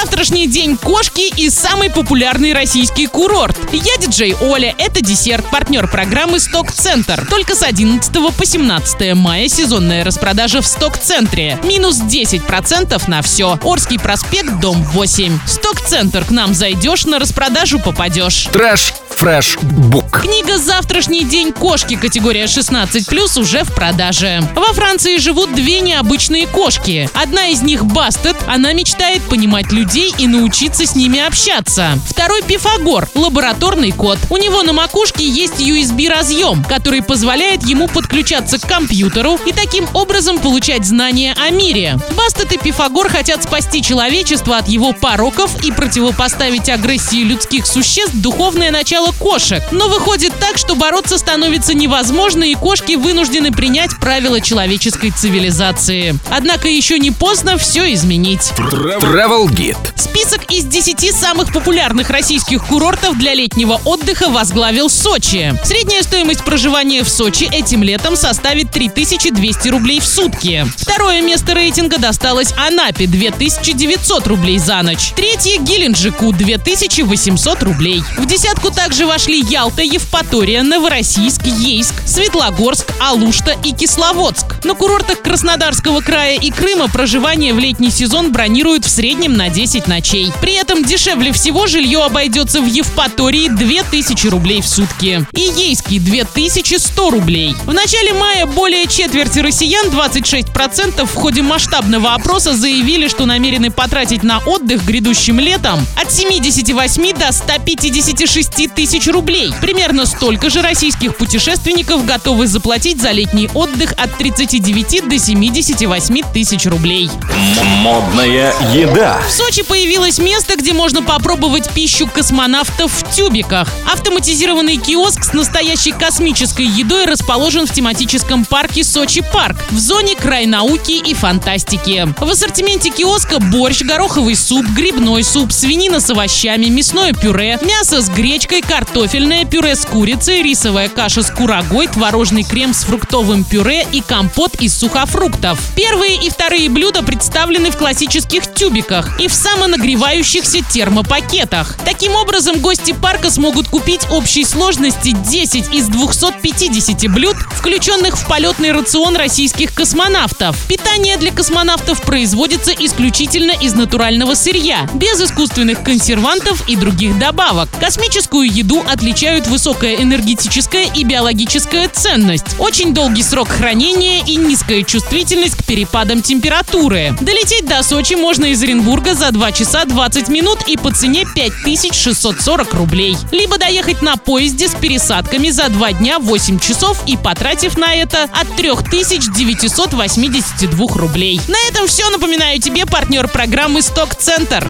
Jesus Завтрашний день кошки и самый популярный российский курорт. Я диджей Оля, это десерт, партнер программы «Сток-центр». Только с 11 по 17 мая сезонная распродажа в «Сток-центре». Минус 10% на все. Орский проспект, дом 8. «Сток-центр» к нам зайдешь, на распродажу попадешь. Trash Fresh Book. Книга «Завтрашний день кошки» категория 16+, уже в продаже. Во Франции живут две необычные кошки. Одна из них Бастет, она мечтает понимать людей и научиться с ними общаться. Второй Пифагор, лабораторный кот. У него на макушке есть USB-разъем, который позволяет ему подключаться к компьютеру и таким образом получать знания о мире. Бастет и Пифагор хотят спасти человечество от его пороков и противопоставить агрессии людских существ духовное начало кошек. Но выходит так, что бороться становится невозможно, и кошки вынуждены принять правила человеческой цивилизации. Однако еще не поздно все изменить. Travel Guide. Список из 10 самых популярных российских курортов для летнего отдыха возглавил Сочи. Средняя стоимость проживания в Сочи этим летом составит 3200 рублей в сутки. Второе место рейтинга досталось Анапе 2900 рублей за ночь. Третье Геленджику 2800 рублей. В десятку также вошли Ялта, Евпатория, Новороссийск, Ейск, Светлогорск, Алушта и Кисловодск. На курортах Краснодарского края и Крыма проживание в летний сезон бронируют в среднем на 10 ночей. При этом дешевле всего жилье обойдется в Евпатории 2000 рублей в сутки и Ейске 2100 рублей. В начале мая более четверти россиян, 26% в ходе масштабного опроса заявили, что намерены потратить на отдых грядущим летом от 78 до 156 тысяч рублей. Примерно столько же российских путешественников готовы заплатить за летний отдых от 39 до 78 тысяч рублей. Модная еда. В Сочи появилось место, где можно попробовать пищу космонавтов в тюбиках. Автоматизированный киоск с настоящей космической едой расположен в тематическом парке Сочи Парк в зоне край науки и фантастики. В ассортименте киоска борщ, гороховый суп, грибной суп, свинина с овощами, мясное пюре, мясо с гречкой, картофельное пюре с курицей, рисовая каша с курагой, творожный крем с фруктовым пюре и компот из сухофруктов. Первые и вторые блюда представлены в классических тюбиках и в самонагревающихся термопакетах. Таким образом, гости парка смогут купить общей сложности 10 из 250 блюд, включенных в полетный рацион российских космонавтов. Питание для космонавтов производится исключительно из натурального сырья, без искусственных консервантов и других добавок. Космическую еду отличают высокая энергетическая и биологическая ценность, очень долгий срок хранения и низкая чувствительность к перепадам температуры. Долететь до Сочи можно из Оренбурга за 2 часа 20 минут и по цене 5640 рублей. Либо доехать на поезде с пересадками за 2 дня 8 часов и потратив на это от 3982 рублей. На этом все. Напоминаю тебе партнер программы «Сток-центр».